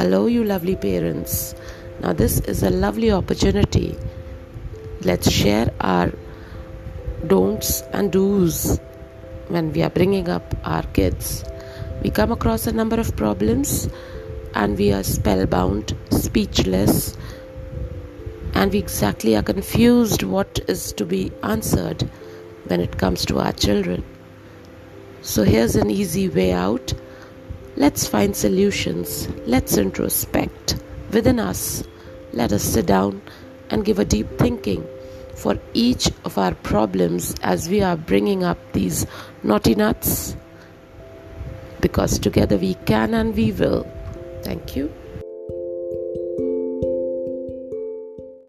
Hello, you lovely parents. Now, this is a lovely opportunity. Let's share our don'ts and do's when we are bringing up our kids. We come across a number of problems and we are spellbound, speechless, and we exactly are confused what is to be answered when it comes to our children. So, here's an easy way out. Let's find solutions. Let's introspect within us. Let us sit down and give a deep thinking for each of our problems as we are bringing up these naughty nuts. Because together we can and we will. Thank you.